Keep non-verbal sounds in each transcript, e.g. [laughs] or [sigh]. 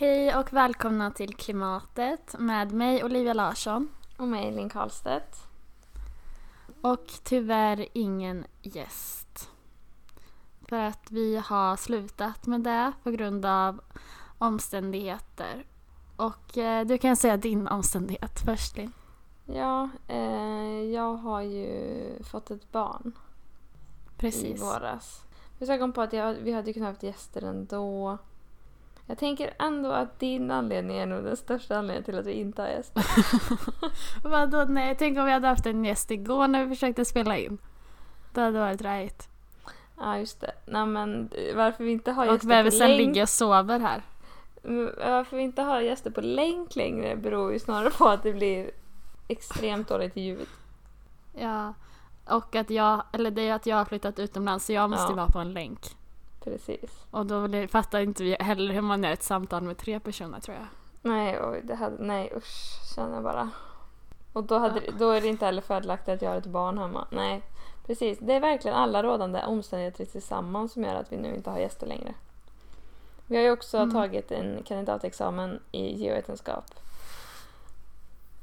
Hej och välkomna till Klimatet med mig Olivia Larsson Och mig, Linn Karlstedt. och tyvärr ingen gäst. För att vi har slutat med det på grund av omständigheter. Och eh, du kan säga din omständighet först Linn. Ja, eh, jag har ju fått ett barn i Precis. våras. Jag kom på att jag, vi hade kunnat haft gäster ändå. Jag tänker ändå att din anledning är nog den största anledningen till att vi inte har gäster. [laughs] Vadå nej, tänk om vi hade haft en gäst igår när vi försökte spela in. Det hade varit right. Ja, just det. Nej, men varför vi inte har Och gäster på bebisen länk... ligger och sover här. Mm, Varför vi inte har gäster på länk längre beror ju snarare på att det blir extremt dåligt ljud. Ja. Och att jag, eller det är att jag har flyttat utomlands så jag måste Ja. vara på en länk. Precis. Och då fattar inte vi heller hur man gör ett samtal med tre personer tror jag. Nej, oj, det hade, nej usch, känner jag bara. Och då, hade, då är det inte heller fördelaktigt att jag har ett barn hemma. Nej, precis. Det är verkligen alla rådande omständigheter tillsammans som gör att vi nu inte har gäster längre. Vi har ju också Mm. tagit en kandidatexamen i geovetenskap.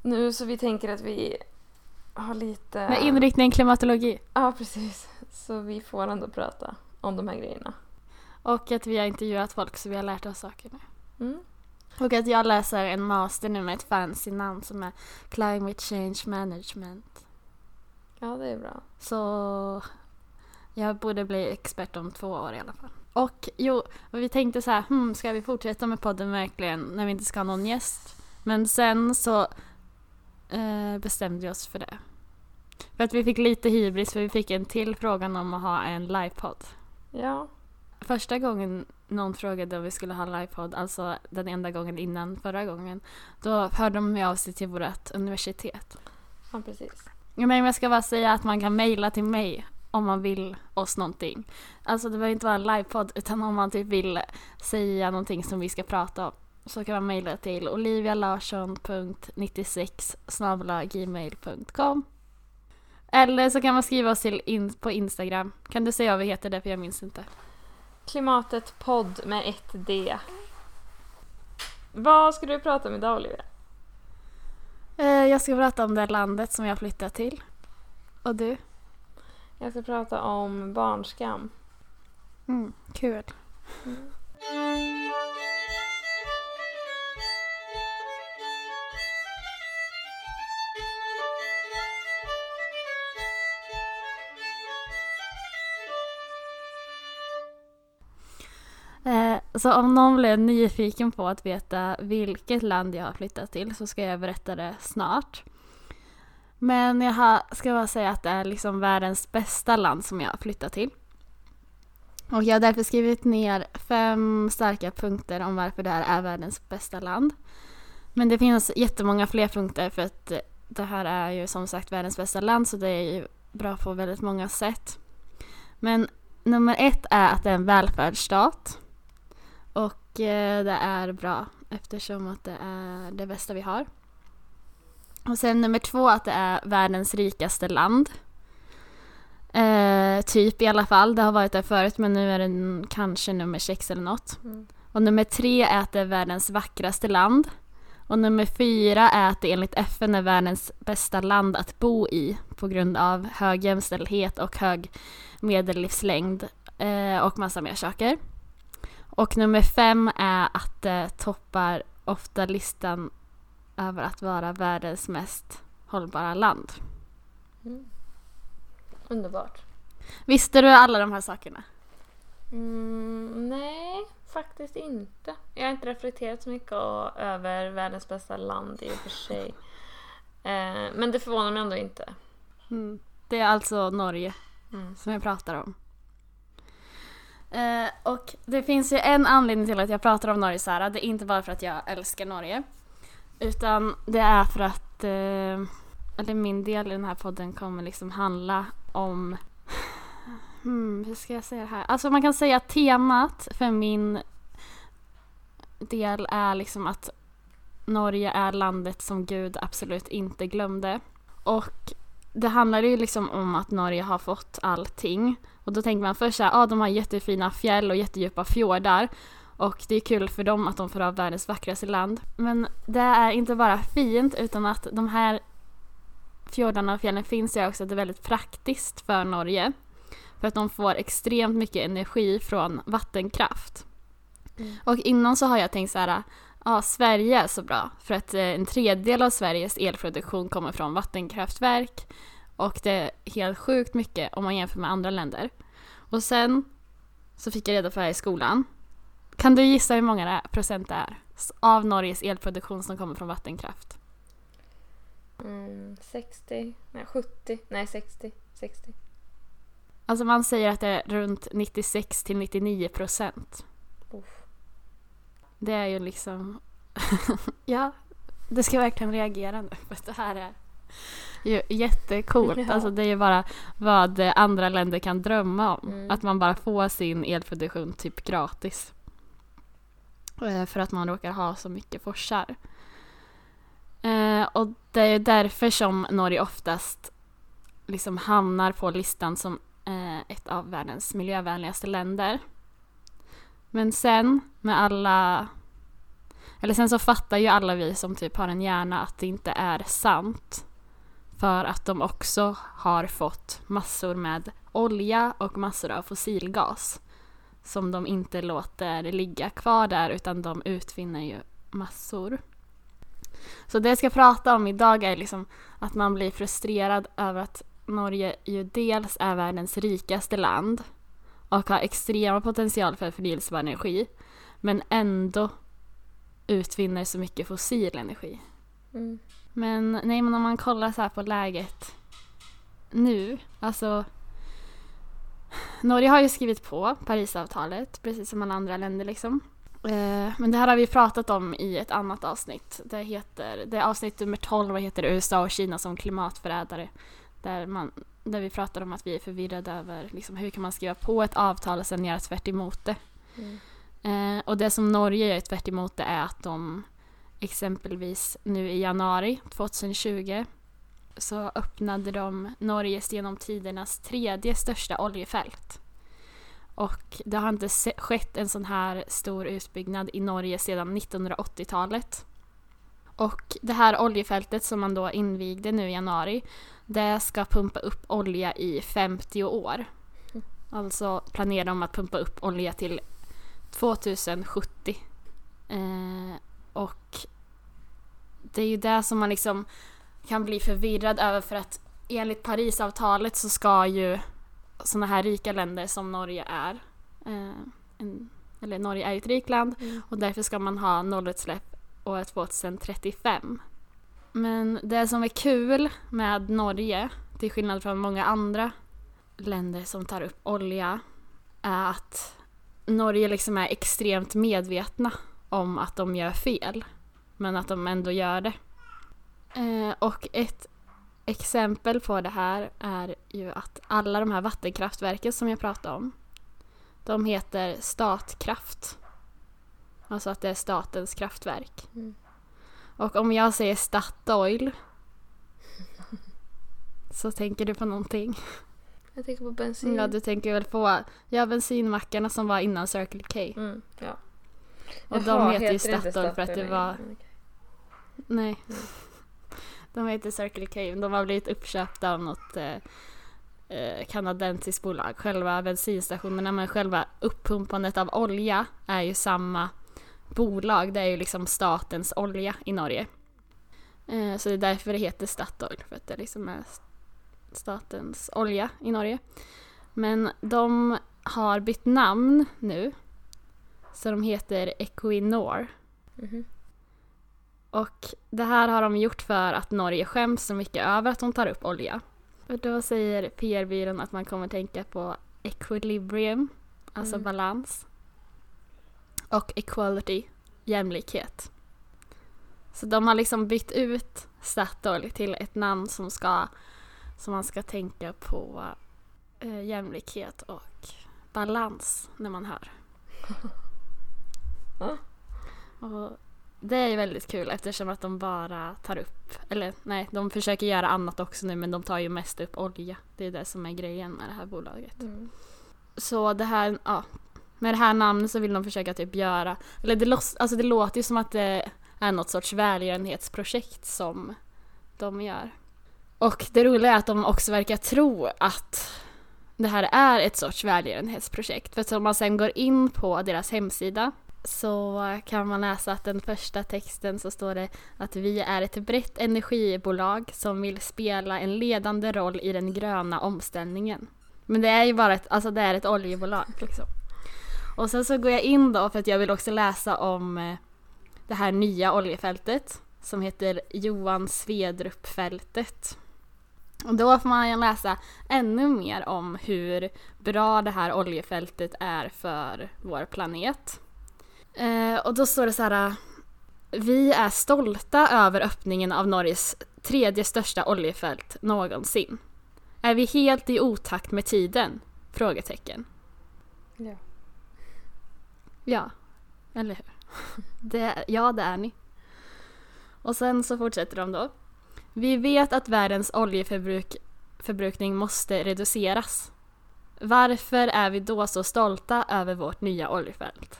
Nu så vi tänker att vi har lite... Med inriktning klimatologi. Ja, precis. Så vi får ändå prata om de här grejerna. Och att vi har intervjuat folk så vi har lärt oss saker nu. Mm. Och att jag läser en master nu med ett fancy namn som är Climate Change Management. Ja, det är bra. Så jag borde bli expert om två år i alla fall. Och jo, och vi tänkte så här, hmm, ska vi fortsätta med podden verkligen när vi inte ska ha någon gäst? Men sen så eh, bestämde vi oss för det. För att vi fick lite hybris för vi fick en till frågan om att ha en livepodd. Ja, Första gången någon frågade om vi skulle ha en livepodd, alltså den enda gången innan förra gången, då hörde de av sig till vårt universitet. ja precis. Men jag ska bara säga att man kan mejla till mig om man vill oss någonting. Alltså det behöver inte vara en livepodd utan om man typ vill säga någonting som vi ska prata om så kan man mejla till olivialarsson.96 gmail.com Eller så kan man skriva oss till in på Instagram. Kan du säga vad vi heter där för jag minns inte. Klimatet podd med ett D. Vad ska du prata om idag Olivia? Eh, Jag ska prata om det landet som jag flyttat till. Och du? Jag ska prata om barnskam. Mm, kul. Eh, Så om någon blev nyfiken på att veta vilket land jag har flyttat till så ska jag berätta det snart. Men jag har, ska bara säga att det är liksom världens bästa land som jag har flyttat till. Och jag har därför skrivit ner fem starka punkter om varför det här är världens bästa land. Men det finns jättemånga fler punkter för att det här är ju som sagt världens bästa land så det är ju bra på väldigt många sätt. Men nummer ett är att det är en välfärdsstat. Och eh, det är bra eftersom att det är det bästa vi har. Och sen nummer två att det är världens rikaste land. Eh, typ i alla fall. Det har varit där förut men nu är det kanske nummer sex eller något. Och nummer tre är att det är världens vackraste land. Och nummer fyra är att det enligt FN är världens bästa land att bo i på grund av hög jämställdhet och hög medellivslängd eh, och massa mer saker. Och nummer fem är att det toppar ofta listan över att vara världens mest hållbara land. Mm. Underbart. Visste du alla de här sakerna? Mm, nej, faktiskt inte. Jag har inte reflekterat så mycket över världens bästa land i och för sig. [laughs] Eh, men det förvånar mig ändå inte. Mm. Det är alltså Norge Mm. som jag pratar om. Eh, och det finns ju en anledning till att jag pratar om Norge så här. Det är inte bara för att jag älskar Norge. Utan det är för att, eh, eller min del i den här podden kommer liksom handla om, hmm, hur ska jag säga det här? Alltså man kan säga att temat för min del är liksom att Norge är landet som Gud absolut inte glömde. Och det handlar ju liksom om att Norge har fått allting. Och då tänker man först såhär, ja ah, de har jättefina fjäll och jättedjupa fjordar. Och det är kul för dem att de får ha världens vackraste land. Men det är inte bara fint utan att de här fjordarna och fjällen finns ju också att det är väldigt praktiskt för Norge. För att de får extremt mycket energi från vattenkraft. Mm. Och innan så har jag tänkt så här, ja Sverige är så bra för att eh, en tredjedel av Sveriges elproduktion kommer från vattenkraftverk och det är helt sjukt mycket om man jämför med andra länder. Och sen så fick jag reda på det här i skolan. Kan du gissa hur många det är, procent det är av Norges elproduktion som kommer från vattenkraft? Mm, 60, nej 70, nej 60, 60. Alltså man säger att det är runt 96 till 99 procent. Uff. Det är ju liksom... [laughs] ja, det ska verkligen reagera nu för det här är ju jättecoolt. Ja. Alltså det är ju bara vad andra länder kan drömma om. Mm. Att man bara får sin elproduktion typ gratis. Eh, För att man råkar ha så mycket forsar. Eh, och det är därför som Norge oftast liksom hamnar på listan som eh, ett av världens miljövänligaste länder. Men sen med alla... Eller sen så fattar ju alla vi som typ har en hjärna att det inte är sant. För att de också har fått massor med olja och massor av fossilgas. Som de inte låter ligga kvar där utan de utvinner ju massor. Så det jag ska prata om idag är liksom att man blir frustrerad över att Norge ju dels är världens rikaste land och har extrema potential för förnyelsebar energi men ändå utvinner så mycket fossil energi. Mm. Men nej, men om man kollar så här på läget nu, alltså Norge har ju skrivit på Parisavtalet, precis som alla andra länder liksom. Eh, Men det här har vi pratat om i ett annat avsnitt. Det heter, det är avsnitt nummer 12 och heter USA och Kina som klimatförrädare. Där, man, där vi pratar om att vi är förvirrade över liksom, hur kan man skriva på ett avtal och sen göra tvärt emot det. Mm. Eh, och det som Norge gör tvärt emot det är att de exempelvis nu i januari 2020 så öppnade de Norges genom tidernas tredje största oljefält. Och det har inte skett en sån här stor utbyggnad i Norge sedan 1980-talet. Och det här oljefältet som man då invigde nu i januari, det ska pumpa upp olja i 50 år. Alltså planerar de att pumpa upp olja till 2070. Eh, och det är ju det som man liksom kan bli förvirrad över för att enligt Parisavtalet så ska ju sådana här rika länder som Norge är, eh, en, eller Norge är ju ett rikt land Mm. och därför ska man ha nollutsläpp år 2035. Men det som är kul med Norge, till skillnad från många andra länder som tar upp olja, är att Norge liksom är extremt medvetna om att de gör fel. Men att de ändå gör det. Eh, och ett exempel på det här är ju att alla de här vattenkraftverken som jag pratade om, de heter Statkraft. Alltså att det är statens kraftverk. Mm. Och om jag säger Statoil [laughs] så tänker du på någonting. Jag tänker på bensin. Ja, du tänker väl på ja, bensinmackarna som var innan Circle K. Mm, ja. Och Jaha, de heter ju Statoil för att det var... Mm, okej. Nej. Mm. [laughs] De heter Circle K. De har blivit uppköpta av något eh, eh, kanadensiskt bolag. Själva bensinstationerna men själva uppumpandet av olja är ju samma bolag. Det är ju liksom statens olja i Norge. Eh, så det är därför det heter Statoil. För att det liksom är statens olja i Norge. Men de har bytt namn nu. Så de heter Equinor. Mhm. Och det här har de gjort för att Norge skäms så mycket över att de tar upp olja. Och då säger PR-byrån att man kommer tänka på equilibrium, alltså Mm. balans. Och equality, jämlikhet. Så de har liksom bytt ut Statoil till ett namn som ska som man ska tänka på eh, jämlikhet och balans när man hör. [laughs] Och det är ju väldigt kul eftersom att de bara tar upp, eller nej, de försöker göra annat också nu men de tar ju mest upp olja. Det är det som är grejen med det här bolaget. Mm. Så det här, ja, med det här namnet så vill de försöka typ göra, eller det, låts, alltså det låter ju som att det är något sorts välgörenhetsprojekt som de gör. Och det roliga är att de också verkar tro att det här är ett sorts välgörenhetsprojekt. För om man sen går in på deras hemsida så kan man läsa att den första texten så står det att vi är ett brett energibolag som vill spela en ledande roll i den gröna omställningen. Men det är ju bara ett, alltså det är ett oljebolag liksom. Och sen så går jag in då för att jag vill också läsa om eh, det här nya oljefältet som heter Johan Svedrup-fältet. Och då får man läsa ännu mer om hur bra det här oljefältet är för vår planet. Eh, och då står det så här. Vi är stolta över öppningen av Norges tredje största oljefält någonsin. Är vi helt i otakt med tiden? Frågetecken. Ja. Ja, eller hur? [laughs] Det, ja, det är ni. Och sen så fortsätter de då. Vi vet att världens oljeförbrukning måste reduceras. Varför är vi då så stolta över vårt nya oljefält?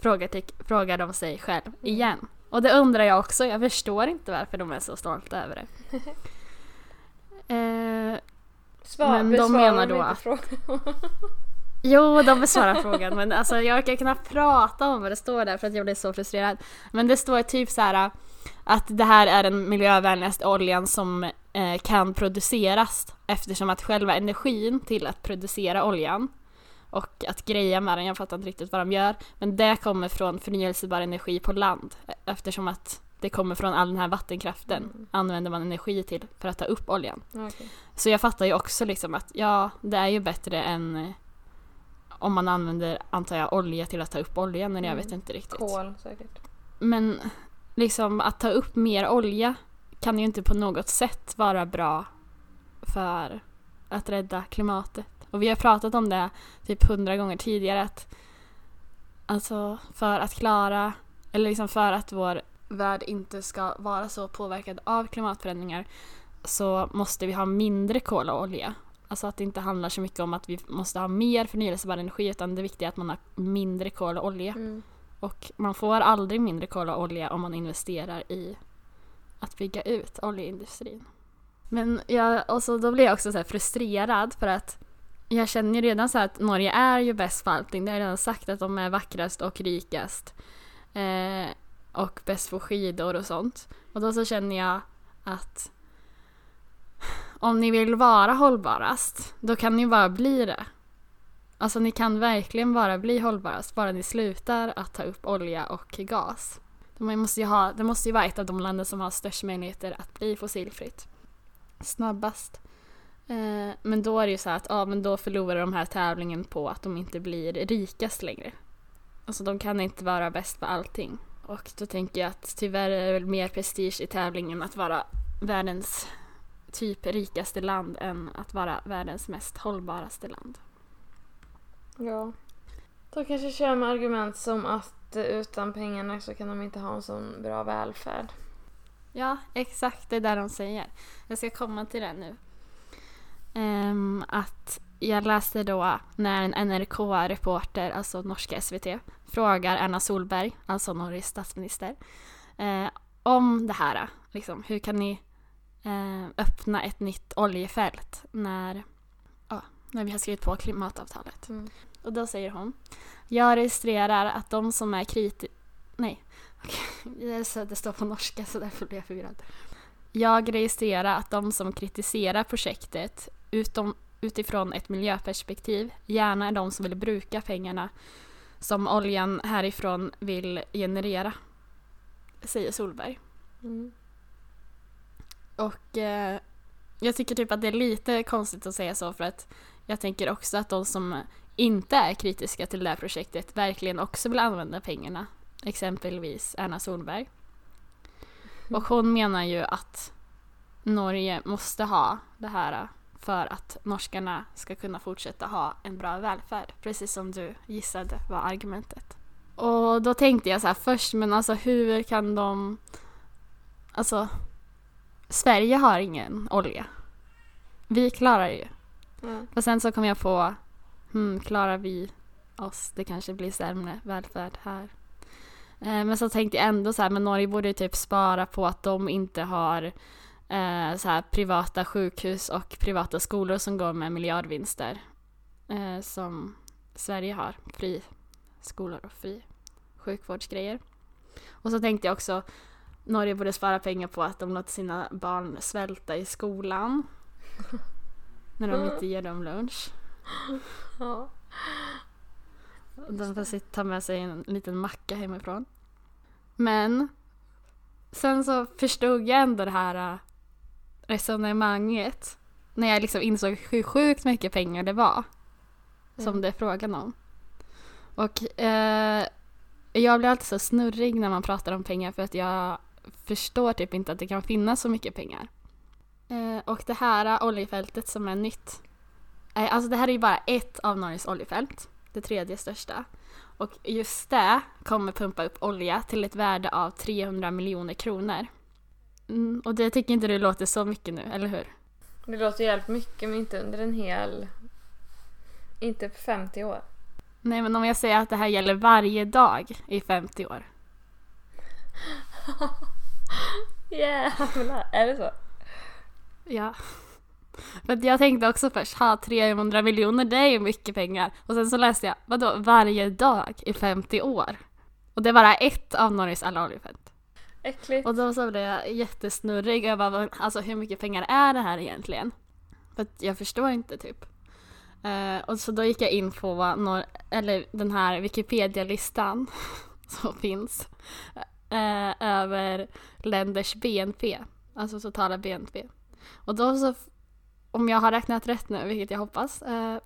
Frågar, frågar de sig själv Mm. igen. Och det undrar jag också, jag förstår inte varför de är så stolta över det. [laughs] Eh, Svar, Men de menar då att-? [laughs] Jo, de besvarar frågan men alltså jag kan knappt prata om vad det står där för att jag blir så frustrerad. Men det står typ så här att det här är den miljövänligaste oljan som eh, kan produceras eftersom att själva energin till att producera oljan och att greja med den, jag fattar inte riktigt vad de gör, men det kommer från förnyelsebar energi på land eftersom att det kommer från all den här vattenkraften Mm. använder man energi till för att ta upp oljan. Okej. Så jag fattar ju också liksom att ja, det är ju bättre än om man använder, antar jag, olja till att ta upp oljan, men jag Mm. vet inte riktigt. Kol säkert. Men liksom att ta upp mer olja kan ju inte på något sätt vara bra för att rädda klimatet. Och vi har pratat om det typ hundra gånger tidigare att alltså för att klara, eller liksom för att vår värld inte ska vara så påverkad av klimatförändringar så måste vi ha mindre kol och olja. Alltså att det inte handlar så mycket om att vi måste ha mer förnyelsebar energi utan det viktiga är att man har mindre kol och olja. Mm. Och man får aldrig mindre kol och olja om man investerar i att bygga ut oljeindustrin. Men jag, och så då blir jag också så frustrerad för att jag känner ju redan så här att Norge är ju bäst på allting. Det har jag redan sagt att de är vackrast och rikast. Eh, och bäst på skidor och sånt. Och då så känner jag att om ni vill vara hållbarast, då kan ni bara bli det. Alltså ni kan verkligen bara bli hållbarast bara ni slutar att ta upp olja och gas. Man måste ju ha, det måste ju vara ett av de länder som har störst möjligheter att bli fossilfritt. Snabbast. Eh, men då är det ju så att ja, men då förlorar de här tävlingen på att de inte blir rikast längre. Alltså de kan inte vara bäst på allting. Och då tänker jag att tyvärr är det väl mer prestige i tävlingen att vara världens typ rikaste land än att vara världens mest hållbaraste land. Ja. De kanske kör med argument som att utan pengarna så kan de inte ha en sån bra välfärd. Ja, exakt det är där de säger. Jag ska komma till det nu. Ehm, att jag läste då när en NRK-reporter, alltså norska SVT, frågar Erna Solberg, alltså Norges statsminister, eh, om det här. Liksom, hur kan ni öppna ett nytt oljefält när, ja, när vi har skrivit på klimatavtalet? Mm. Och då säger hon Jag registrerar att de som är kritiska... Nej. [laughs] Så det står på norska så därför blir jag förvirrad. Jag registrerar att de som kritiserar projektet utom, utifrån ett miljöperspektiv gärna är de som vill bruka pengarna som oljan härifrån vill generera. Säger Solberg. Mm. Och eh, jag tycker typ att det är lite konstigt att säga så för att jag tänker också att de som inte är kritiska till det här projektet verkligen också vill använda pengarna. Exempelvis Erna Solberg. Och hon menar ju att Norge måste ha det här för att norskarna ska kunna fortsätta ha en bra välfärd. Precis som du gissade var argumentet. Och då tänkte jag så här först, men alltså hur kan de... Alltså, Sverige har ingen olja. Vi klarar ju. Ja. Och sen så kom jag på hmm, klarar vi oss? Det kanske blir sämre välfärd här. Eh, men så tänkte jag ändå så här, men Norge borde ju typ spara på att de inte har eh, så här privata sjukhus och privata skolor som går med miljardvinster. Eh, som Sverige har. Fri skolor och fri sjukvårdsgrejer. Och så tänkte jag också Norge borde spara pengar på att de låter sina barn svälta i skolan. när de inte ger dem lunch. Ja. De får ta med sig en liten macka hemifrån. Men sen så förstod jag ändå det här äh, resonemanget när jag liksom insåg hur sjukt mycket pengar det var som Mm. det är frågan om. Och eh, jag blir alltid så snurrig när man pratar om pengar för att jag förstår typ inte att det kan finnas så mycket pengar. Eh, och det här oljefältet som är nytt, eh, alltså det här är ju bara ett av Norges oljefält, det tredje största. Och just det kommer pumpa upp olja till ett värde av 300 miljoner kronor. Mm, och det tycker inte du låter så mycket nu, eller hur? Det låter jävligt mycket men inte under en hel... Inte på 50 år. Nej men om jag säger att det här gäller varje dag i 50 år. [laughs] [laughs] Jävlar! Är det så? Ja. För jag tänkte också först, ha 300 miljoner det är ju mycket pengar. Och sen så läste jag, vadå varje dag i 50 år? Och det är bara ett av Norges alla oljefält. Äckligt. Och då så blev jag jättesnurrig över alltså, hur mycket pengar är det här egentligen? För att jag förstår inte typ. Eh, och så då gick jag in på vad nor- eller den här Wikipedia-listan [laughs] som finns eh, över länders BNP, alltså totala BNP. Och då så, om jag har räknat rätt nu, vilket jag hoppas, eh,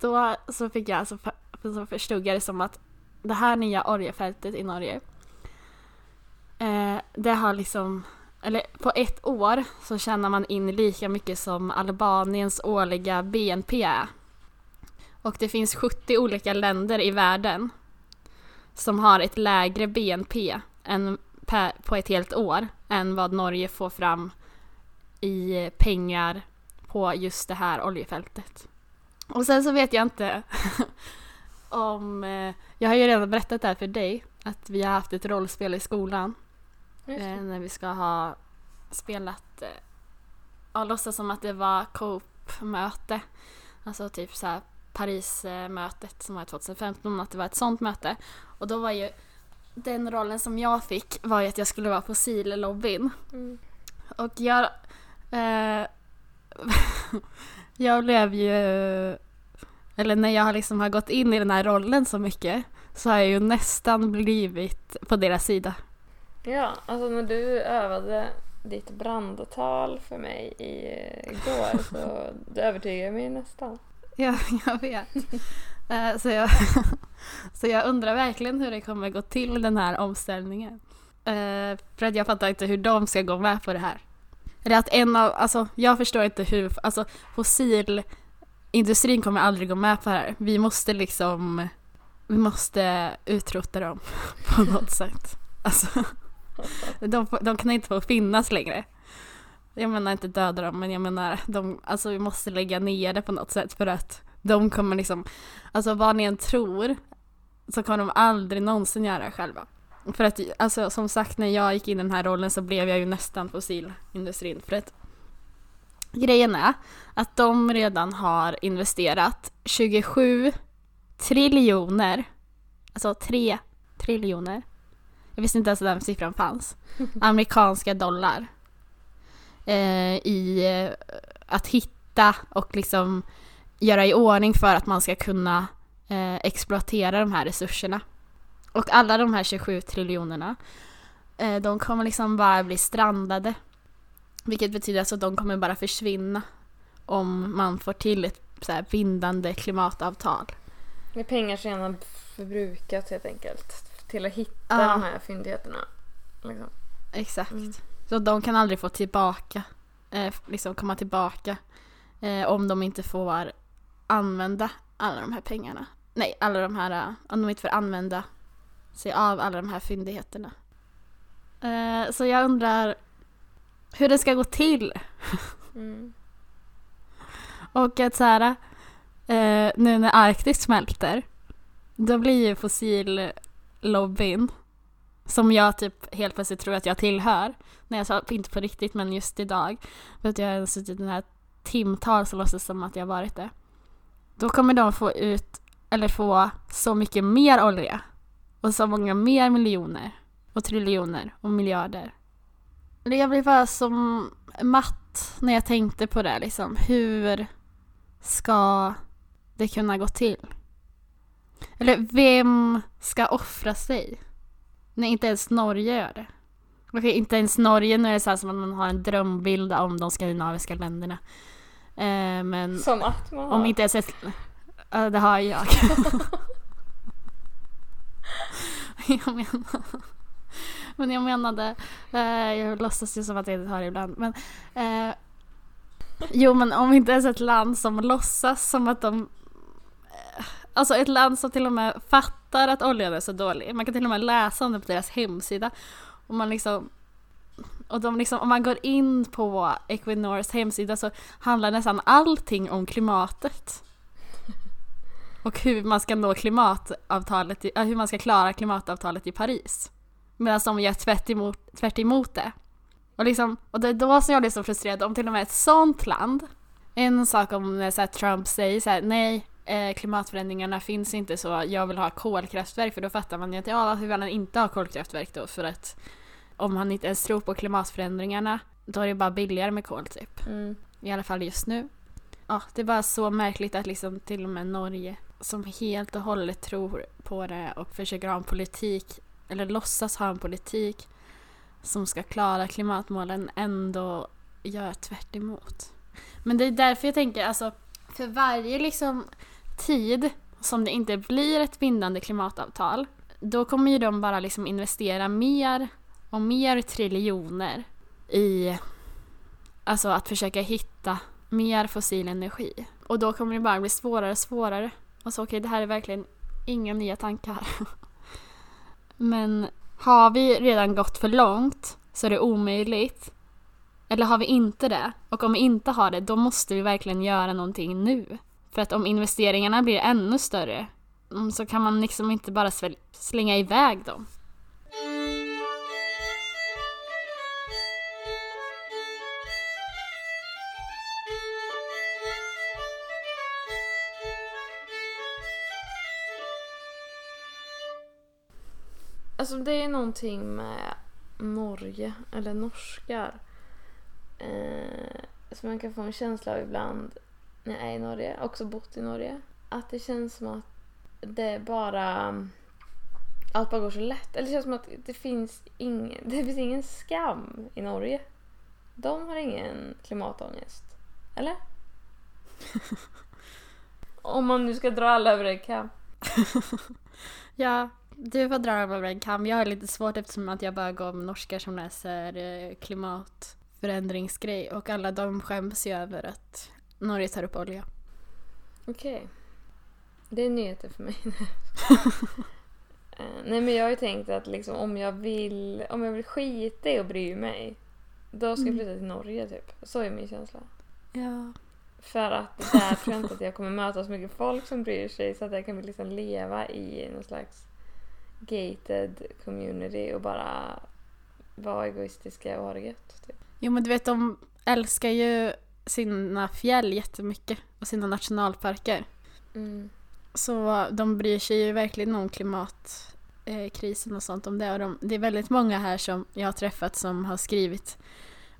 då så fick jag alltså, så förstod jag det som att det här nya oljefältet i Norge Eh, det har liksom, eller på ett år så tjänar man in lika mycket som Albaniens årliga BNP är. Och det finns 70 olika länder i världen som har ett lägre BNP än per, på ett helt år än vad Norge får fram i pengar på just det här oljefältet. Och sen så vet jag inte [laughs] om... Eh, jag har ju redan berättat det här för dig, att vi har haft ett rollspel i skolan eh, när vi ska ha spelat, eh, ja, låtsas som att det var Coop-möte. Alltså typ så här Paris-mötet som var 2015, att det var ett sånt möte. Och då var ju den rollen som jag fick var ju att jag skulle vara fossillobbyn. Mm. Och jag... Eh, [laughs] jag blev ju... Eller när jag liksom har gått in i den här rollen så mycket så har jag ju nästan blivit på deras sida. Ja, alltså när du övade ditt brandtal för mig i, igår så [laughs] du övertygade mig nästan. Ja, jag vet. Eh, så, jag, [laughs] så jag undrar verkligen hur det kommer gå till den här omställningen. Eh, för att jag fattar inte hur de ska gå med på det här. Det att en av, alltså jag förstår inte hur, alltså fossilindustrin kommer aldrig gå med på det här. Vi måste liksom, vi måste utrota dem [laughs] på något sätt. Alltså, [laughs] de, de kan inte få finnas längre. Jag menar inte döda dem, men jag menar de, alltså vi måste lägga ner det på något sätt för att de kommer liksom, alltså vad ni än tror så kommer de aldrig någonsin göra det själva. För att alltså som sagt när jag gick in i den här rollen så blev jag ju nästan fossilindustrin. För att grejen är att de redan har investerat 27 triljoner, alltså 3 triljoner, jag visste inte ens att den siffran fanns, [laughs] amerikanska dollar. Eh, i eh, att hitta och liksom göra i ordning för att man ska kunna eh, exploatera de här resurserna. Och alla de här 27 triljonerna, eh, de kommer liksom bara bli strandade. Vilket betyder alltså att de kommer bara försvinna om man får till ett så här bindande klimatavtal. Det är pengar som redan förbrukats helt enkelt. Till att hitta Ja. de här fyndigheterna. Liksom. Exakt. Mm. Så de kan aldrig få tillbaka, eh, liksom komma tillbaka eh, om de inte får använda alla de här pengarna. Nej, alla de här, eh, om de inte får använda sig av alla de här fyndigheterna. Eh, så jag undrar hur det ska gå till. Mm. [laughs] Och att så här, eh, nu när Arktis smälter, då blir ju fossillobbyn, som jag typ helt plötsligt tror att jag tillhör, när jag sa inte på riktigt men just idag, för att jag har suttit den här timtal så låtsas som att jag varit det. Då kommer de få ut, eller få så mycket mer olja och så många mer miljoner och triljoner och miljarder. Jag blev bara som matt när jag tänkte på det liksom. Hur ska det kunna gå till? Eller vem ska offra sig? När inte ens Norge gör det. Okej, inte ens Norge, nu är det så här som att man har en drömbild om de skandinaviska länderna. Eh, men Som att man har. om inte ett... Ja, det har jag. [laughs] jag menar... Men jag menade... Eh, jag låtsas ju som att jag inte har det ibland. Men, eh, jo, men om inte ens ett land som låtsas som att de... eh, Alltså ett land som till och med fattar att oljan är så dålig. Man kan till och med läsa om det på deras hemsida. Och man liksom... Och de liksom, om man går in på Equinors hemsida så handlar nästan allting om klimatet. Och hur man ska nå klimatavtalet, i- hur man ska klara klimatavtalet i Paris. Medan de gör tvärt emot, tvärt emot det. Och, liksom, och det är då som jag blir så frustrerad om till och med ett sånt land, en sak om när så här, Trump säger så här, nej eh, klimatförändringarna finns inte så jag vill ha kolkraftverk för då fattar man ju att ja varför vill han inte ha kolkraftverk då för att om han inte ens tror på klimatförändringarna då är det bara billigare med kol typ. Mm. I alla fall just nu. Ja, det är bara så märkligt att liksom till och med Norge som helt och hållet tror på det och försöker ha en politik, eller låtsas ha en politik som ska klara klimatmålen ändå gör tvärt emot. Men det är därför jag tänker, alltså för varje liksom tid som det inte blir ett bindande klimatavtal då kommer ju de bara liksom investera mer och mer triljoner i alltså att försöka hitta mer fossil energi. Och då kommer det bara bli svårare och svårare. Och så okej, det här är verkligen inga nya tankar. [laughs] Men har vi redan gått för långt så är det omöjligt. Eller har vi inte det? Och om vi inte har det, då måste vi verkligen göra någonting nu. För att om investeringarna blir ännu större mm, så kan man liksom inte bara slänga iväg dem. Alltså det är någonting med Norge, eller norskar, eh, som man kan få en känsla av ibland när jag är i Norge, också bott i Norge. Att det känns som att det bara... Allt bara går så lätt. Eller det känns som att det finns ingen, [laughs] det finns ingen skam i Norge. De har ingen klimatångest. Eller? [laughs] Om man nu ska dra alla över en kam. Ja, du får dra över en kam. Jag har lite svårt eftersom att jag bara går med norskar som läser eh, klimatförändringsgrej och alla de skäms ju över att Norge tar upp olja. Okej. Det är nyheter för mig. [laughs] Eh, Nej men jag har ju tänkt att liksom, om jag vill om jag vill skita i att bry mig då ska jag Mm. flytta till Norge typ. Så är min känsla. Ja. För att där tror jag inte att jag kommer möta så mycket folk som bryr sig så att jag kan liksom leva i någon slags gated community och bara vara egoistiska och ha det gött. Typ. Jo men du vet de älskar ju sina fjäll jättemycket och sina nationalparker. Mm. Så de bryr sig ju verkligen om klimatkrisen och sånt om det. Och de, det är väldigt många här som jag har träffat som har skrivit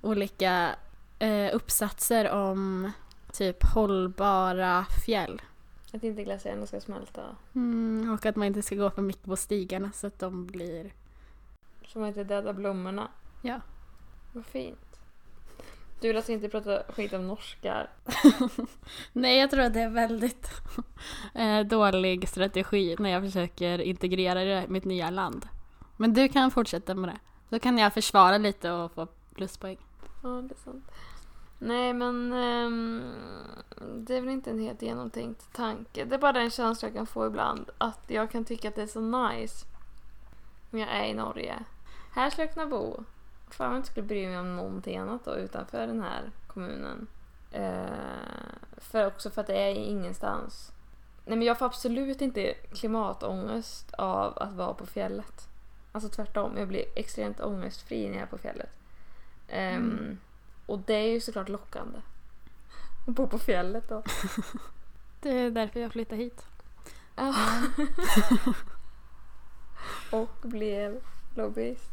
olika eh, uppsatser om typ hållbara fjäll. Att inte glaciärerna ska smälta. Mm, och att man inte ska gå för mycket på stigarna så att de blir... Så man inte dödar blommorna. Ja. Vad fint. Du vill alltså inte prata skit om norskar? [laughs] Nej, jag tror att det är väldigt [laughs] eh, dålig strategi när jag försöker integrera det i mitt nya land. Men du kan fortsätta med det. Då kan jag försvara lite och få pluspoäng. Ja, det är sant. Nej, men um, det är väl inte en helt genomtänkt tanke. Det är bara den känslan jag kan få ibland. Att jag kan tycka att det är så nice om jag är i Norge. Här skulle jag kunna bo. Fan om jag inte skulle bry mig om någonting annat då utanför den här kommunen. Uh, för också för att det är ingenstans. Nej men jag får absolut inte klimatångest av att vara på fjället. Alltså tvärtom, jag blir extremt ångestfri när jag är på fjället. Um, Mm. Och det är ju såklart lockande. Att bo på fjället då. [laughs] Det är därför jag flyttade hit. Ja. [laughs] och blev lobbyist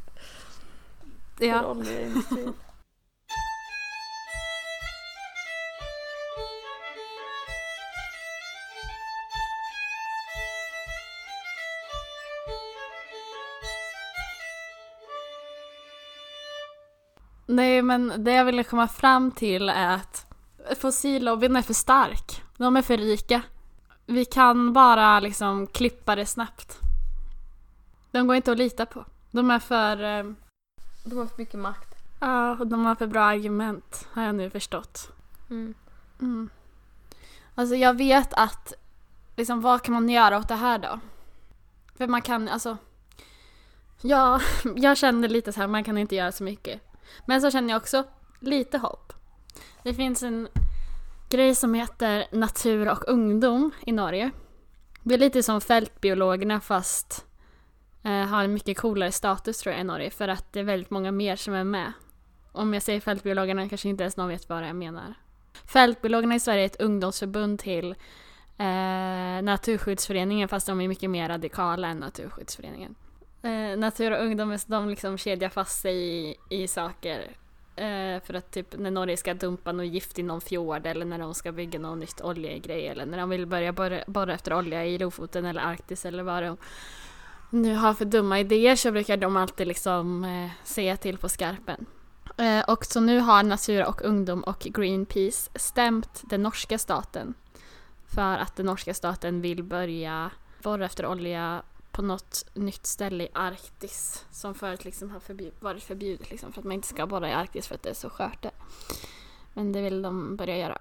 för Ja. oljeindustrin. Nej men det jag ville komma fram till är att fossillobbyn är för stark. De är för rika. Vi kan bara liksom klippa det snabbt. De går inte att lita på. De är för... eh, De har för mycket makt. Ja, och de har för bra argument har jag nu förstått. Mm. Mm. Alltså jag vet att, liksom vad kan man göra åt det här då? För man kan, alltså... Ja, [laughs] jag känner lite så här, man kan inte göra så mycket. Men så känner jag också lite hopp. Det finns en grej som heter Natur och ungdom i Norge. Det är lite som fältbiologerna fast eh, har en mycket coolare status tror jag i Norge för att det är väldigt många mer som är med. Om jag säger fältbiologerna kanske inte ens någon vet vad jag menar. Fältbiologerna i Sverige är ett ungdomsförbund till eh, Naturskyddsföreningen fast de är mycket mer radikala än Naturskyddsföreningen. Eh, natur och ungdom de liksom kedjar fast sig i, i saker eh, för att typ när Norge ska dumpa något gift i någon fjord eller när de ska bygga något nytt oljegrej eller när de vill börja borra, borra efter olja i Lofoten eller Arktis eller vad de nu har för dumma idéer så brukar de alltid liksom eh, säga till på skarpen. Eh, och så nu har Natur och ungdom och Greenpeace stämt den norska staten för att den norska staten vill börja borra efter olja på något nytt ställe i Arktis som förut liksom har förbjud- varit förbjudet liksom för att man inte ska borra i Arktis för att det är så skört där. Men det vill de börja göra.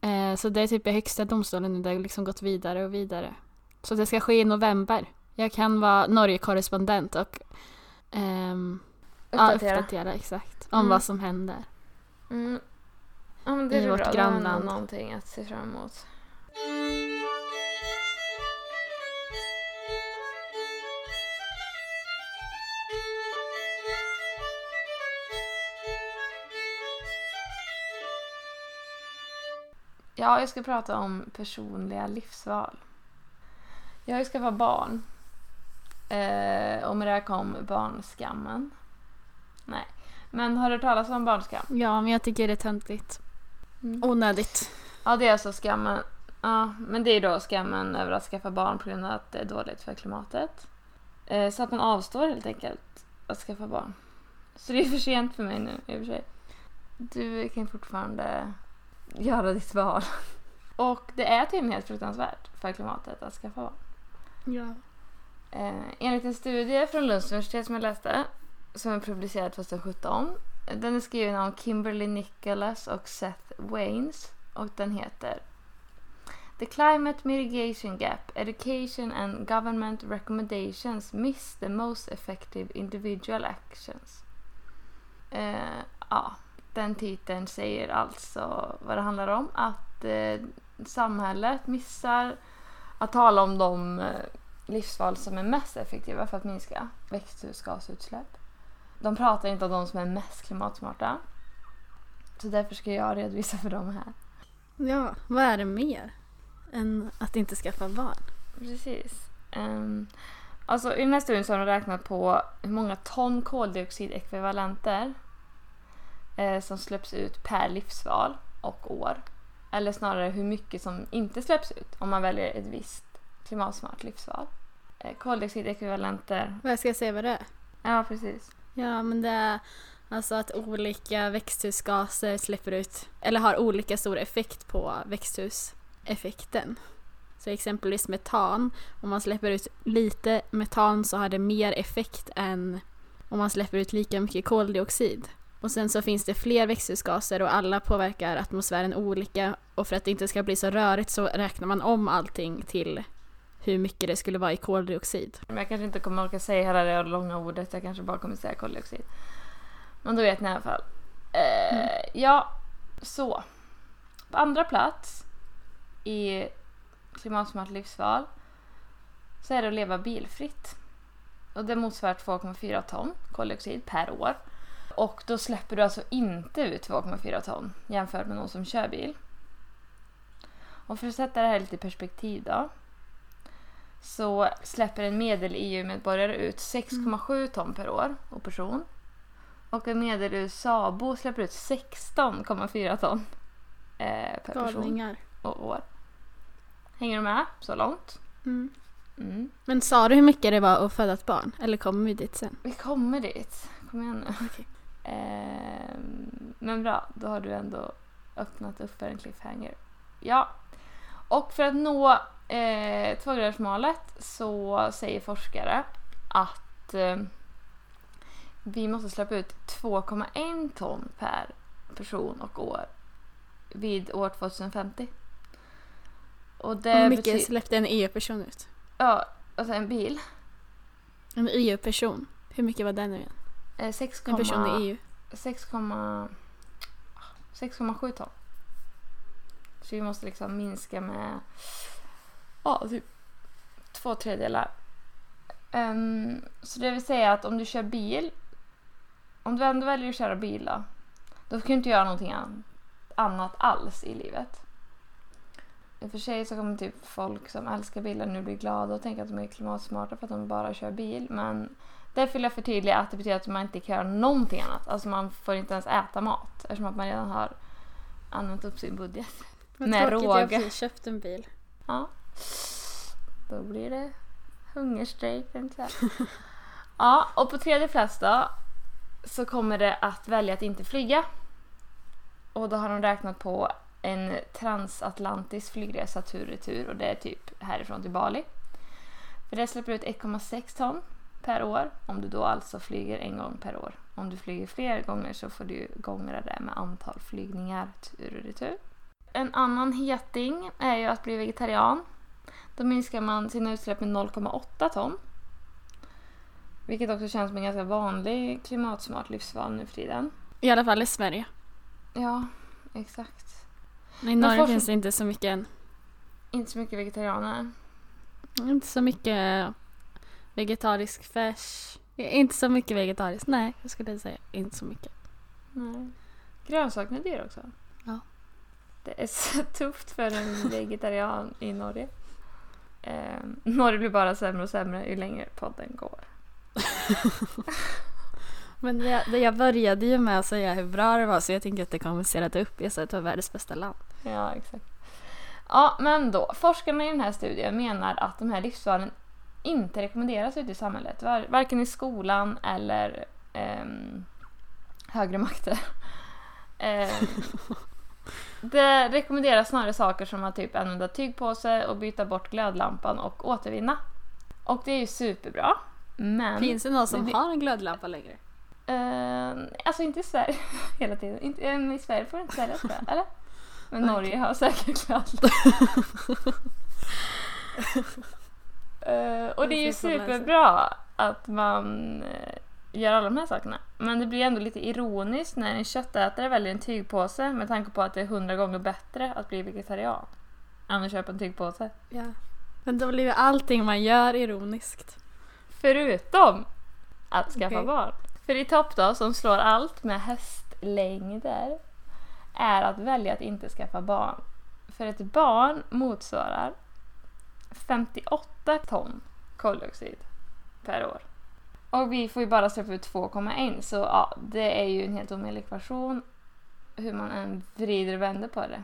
Eh, så det är typ i högsta domstolen nu, det har liksom gått vidare och vidare. Så det ska ske i november. Jag kan vara Norge-korrespondent och ehm, ja, Uppdatera. uppdatera exakt om Mm. vad som händer. Mm. Ja, det I är vårt bra. Det grannland. någonting att se fram emot. Ja, jag ska prata om personliga livsval. Jag ska vara barn. Eh, och med det här kom barnskammen. Nej. Men har du hört talas om barnskam? Ja, men jag tycker det är töntigt. Mm. Onödigt. Ja, det är alltså skammen. Ja, men det är då skammen över att skaffa barn på grund av att det är dåligt för klimatet. Eh, så att man avstår helt enkelt att skaffa barn. Så det är för sent för mig nu i och för sig. Du kan fortfarande göra ditt val. Och det är tydligen helt fruktansvärt för klimatet att skaffa barn. Ja. Eh, enligt en studie från Lunds universitet som jag läste, som är publicerad 2017. Den är skriven av Kimberly Nicholas och Seth Waynes och den heter The Climate Mitigation Gap, Education and Government Recommendations Miss the Most Effective Individual Actions. Eh, ja, den titeln säger alltså vad det handlar om. Att eh, samhället missar att tala om de eh, livsval som är mest effektiva för att minska växthusgasutsläpp. De pratar inte om de som är mest klimatsmarta. Så därför ska jag redovisa för dem här. Ja, vad är det mer än att inte skaffa barn? Precis. Um, alltså i den här studien så har de räknat på hur många ton koldioxidekvivalenter eh, som släpps ut per livsval och år. Eller snarare hur mycket som inte släpps ut om man väljer ett visst klimatsmart livsval. Eh, koldioxidekvivalenter. Vad ska jag säga vad det är? Ja, precis. Ja, men det är alltså att olika växthusgaser släpper ut, eller har olika stor effekt på växthuseffekten. Så exempelvis metan, om man släpper ut lite metan så har det mer effekt än om man släpper ut lika mycket koldioxid. Och sen så finns det fler växthusgaser och alla påverkar atmosfären olika och för att det inte ska bli så rörigt så räknar man om allting till hur mycket det skulle vara i koldioxid. Jag kanske inte kommer orka säga hela det långa ordet. Jag kanske bara kommer säga koldioxid. Men då vet ni i alla fall. Eh, Ja, så. På andra plats i klimatsmart livsval så är det att leva bilfritt. Och det motsvarar 2,4 ton koldioxid per år. Och då släpper du alltså inte ut 2,4 ton jämfört med någon som kör bil. Och för att sätta det här lite i perspektiv då. Så släpper en medel-EU-medborgare ut 6,7 ton per år och person. Och en medel-USA-bo släpper ut 16,4 ton eh, per person Galningar. och år. Hänger du med så långt? Mm. Mm. Men sa du hur mycket det var att föda ett barn? Eller kommer vi dit sen? Vi kommer dit. Kom igen nu. Okej. Ehm, men bra, då har du ändå öppnat upp för en cliffhanger. Ja. Och för att nå eh, tvågradersmålet så säger forskare att eh, vi måste släppa ut 2,1 ton per person och år vid år 2050. Och det Hur mycket släppte en EU-person ut? Ja, alltså en bil. En EU-person. Hur mycket var den nu igen? Eh, 6, En person i EU. 6,7 6,7 ton. Så vi måste liksom minska med ja, typ två tredjedelar. Ehm, så det vill säga att om du kör bil, om du ändå väljer att köra bil då, då kan du inte göra någonting an- annat alls i livet. I och för sig så kommer typ folk som älskar bilar nu bli glada och tänka att de är klimatsmarta för att de bara kör bil. Men där vill jag förtydliga att det betyder att man inte kan göra någonting annat. Alltså man får inte ens äta mat eftersom att man redan har använt upp sin budget. Vad Med tråkigt, jag har råge. precis köpt en bil. Ja. Då blir det hungerstrejk kväll. [laughs] Ja, och på tredje plats då så kommer det att välja att inte flyga. Och då har de räknat på en transatlantisk flygresa tur och retur och det är typ härifrån till Bali. För det släpper ut 1,6 ton per år om du då alltså flyger en gång per år. Om du flyger fler gånger så får du gångra det med antal flygningar tur och retur. En annan heting är ju att bli vegetarian. Då minskar man sina utsläpp med 0,8 ton. Vilket också känns som en ganska vanlig klimatsmart livsval nu för tiden. I alla fall i Sverige. Ja, exakt. I Norge finns det inte så mycket än. Inte så mycket vegetarianer. Inte så mycket vegetarisk färs. Inte så mycket vegetariskt. Nej, jag skulle säga inte så mycket. Nej. Grönsakerna är dyra också. Ja. Det är så [laughs] tufft för en vegetarian i Norge. Eh, Norge blir bara sämre och sämre ju längre podden går. [laughs] Men det jag började ju med att säga hur bra det var så jag tänker att det kompenserat upp. Jag sa att det var världens bästa land. Ja, exakt. Ja, men då. Forskarna i den här studien menar att de här livsvalen inte rekommenderas ute i samhället. Var, varken i skolan eller ehm, högre makter. [laughs] Ehm, [laughs] det rekommenderas snarare saker som att typ använda tygpåse och byta bort glödlampan och återvinna. Och det är ju superbra. Men... Finns det någon som vi- har en glödlampa längre? Eh, alltså inte i Sverige [laughs] hela tiden. Inte, eh, I Sverige får det inte säljas jag, eller? Men Norge har säkert klart. Eh, och det är ju superbra att man eh, gör alla de här sakerna. Men det blir ändå lite ironiskt när en köttätare väljer en tygpåse med tanke på att det är hundra gånger bättre att bli vegetarian än att köpa en tygpåse. Ja. Men då blir ju allting man gör ironiskt. Förutom att skaffa Okej. barn. För i topp då, som slår allt med hästlängder, är att välja att inte skaffa barn. För ett barn motsvarar 58 ton koldioxid per år. Och vi får ju bara släppa ut 2,1 så ja, det är ju en helt omöjlig ekvation hur man än vrider och vänder på det.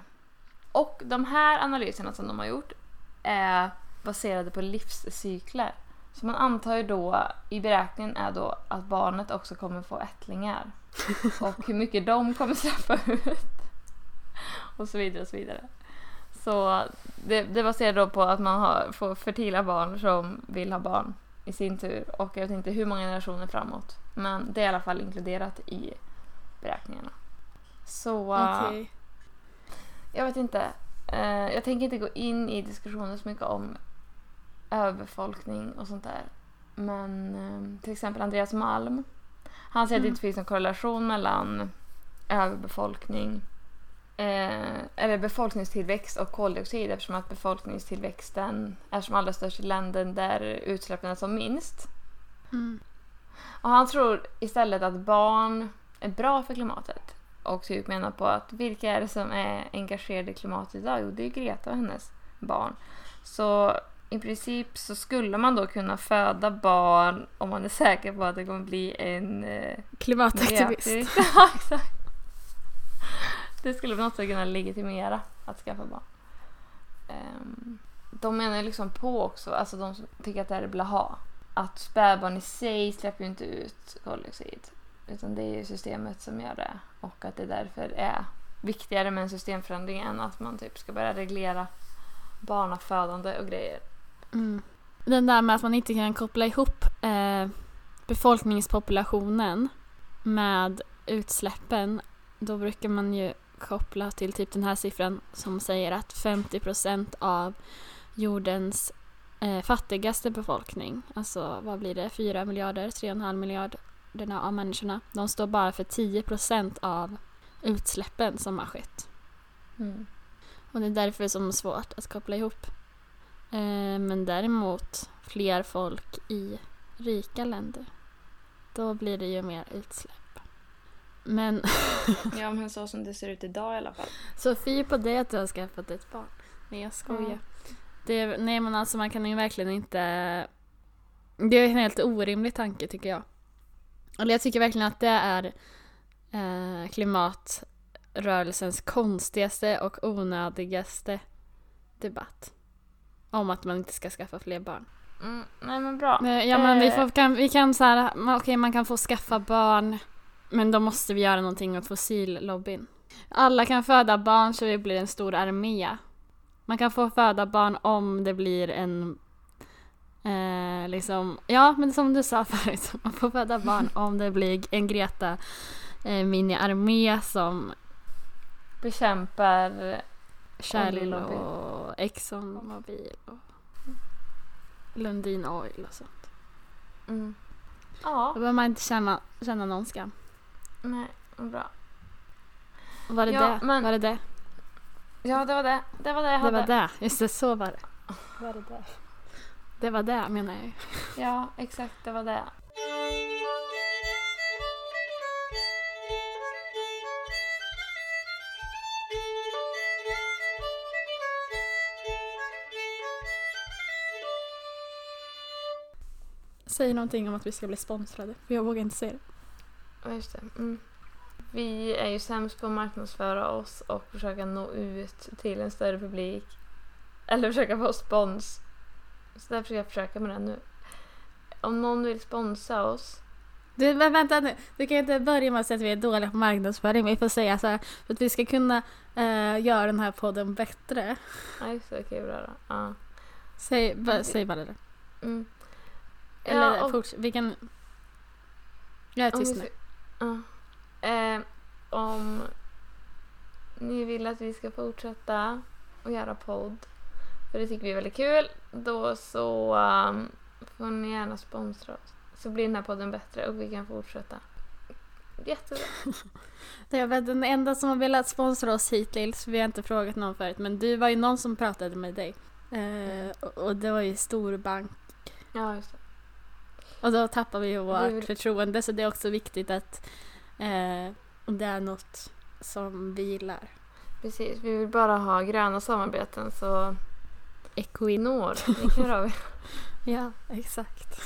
Och de här analyserna som de har gjort är baserade på livscykler. Så man antar ju då i beräkningen är då att barnet också kommer få ättlingar. [laughs] Och hur mycket de kommer släppa ut. Och så vidare och så vidare. Så det, det baserar då på att man har, får fertila barn som vill ha barn i sin tur. Och jag vet inte hur många generationer framåt. Men det är i alla fall inkluderat i beräkningarna. Så Okej. jag vet inte. Eh, jag tänker inte gå in i diskussioner så mycket om överbefolkning och sånt där. Men eh, till exempel Andreas Malm. Han säger att det Mm. inte finns någon korrelation mellan överbefolkning eh, eller befolkningstillväxt och koldioxid eftersom att befolkningstillväxten är som allra störst i länder där utsläppen är som minst. Mm. Och han tror istället att barn är bra för klimatet. Och typ menar på att vilka är det som är engagerade i klimatet idag? Jo, det är Greta och hennes barn. Så i princip så skulle man då kunna föda barn om man är säker på att det kommer bli en eh, Klimataktivist. [laughs] Ja, exakt. Det skulle på något sätt kunna legitimera att skaffa barn. Um, de menar ju liksom på också, alltså de som tycker att det här är blaha, att spädbarn i sig släpper ju inte ut koldioxid. Utan det är ju systemet som gör det. Och att det därför är viktigare med en systemförändring än att man typ ska börja reglera barnafödande och grejer. Mm. Den där med att man inte kan koppla ihop eh, befolkningspopulationen med utsläppen. Då brukar man ju koppla till typ den här siffran som säger att 50 procent av jordens eh, fattigaste befolkning, alltså vad blir det, 4 miljarder, 3,5 miljarderna av människorna, de står bara för 10 procent av utsläppen som har skett. Mm. Och det är därför som det är svårt att koppla ihop. Eh, men däremot fler folk i rika länder. Då blir det ju mer utsläpp. Men [laughs] Ja, men så som det ser ut idag i alla fall. fy på det att du har skaffat ett barn. Nej jag skojar. Ja. Det, nej men alltså man kan ju verkligen inte... Det är en helt orimlig tanke tycker jag. Eller jag tycker verkligen att det är eh, klimatrörelsens konstigaste och onödigaste debatt. Om att man inte ska skaffa fler barn. Mm, nej men bra. Ja men vi, Eh, får, kan, vi kan så här, okej man kan få skaffa barn men då måste vi göra någonting åt fossillobbyn. Alla kan föda barn så det blir en stor armé. Man kan få föda barn om det blir en eh, liksom, ja men som du sa [laughs] förut, man får föda barn om det blir en Greta eh, mini-armé som Bekämpar... Shell och Exxon Mobil och Lundin Oil och sånt. Mm. Då Ja, behöver man inte känna, känna någon skam. Nej, vad bra. Var det Ja, det? men- Var det det? Ja, det var det. Det var det jag Det hade. var det. Just det, så var det. Var det det? Det var det menar jag. Ja, exakt. Det var det. Säg någonting om att vi ska bli sponsrade. För jag vågar inte säga det. Ja, just det. Mm. Vi är ju sämst på att marknadsföra oss och försöka nå ut till en större publik. Eller försöka få spons. Så därför ska jag försöka med det nu. Om någon vill sponsra oss. Du, men vänta nu. Du kan inte börja med att säga att vi är dåliga på marknadsföring. Vi får säga så här. För att vi ska kunna eh, göra den här podden bättre. Ja, just det. Okej, bra då. Ja. Säg, bara, säg bara det. Mm. Eller Ja, och- forts- Vi kan... Jag är tyst nu. Eh, om ni vill att vi ska fortsätta att göra podd, för det tycker vi är väldigt kul, då så um, får ni gärna sponsra oss. Så blir den här podden bättre och vi kan fortsätta. Jättebra. [laughs] Är väl den enda som har velat sponsra oss hittills. Vi har inte frågat någon förut. Men du var ju någon som pratade med dig. Eh, och, och det var ju storbank. Ja, just det. Och då tappar vi ju vårt vill- förtroende. Så det är också viktigt att eh, det är något som vi gillar. Precis, vi vill bara ha gröna samarbeten så Equin. når. Vi kan höra av. [laughs] Ja, exakt.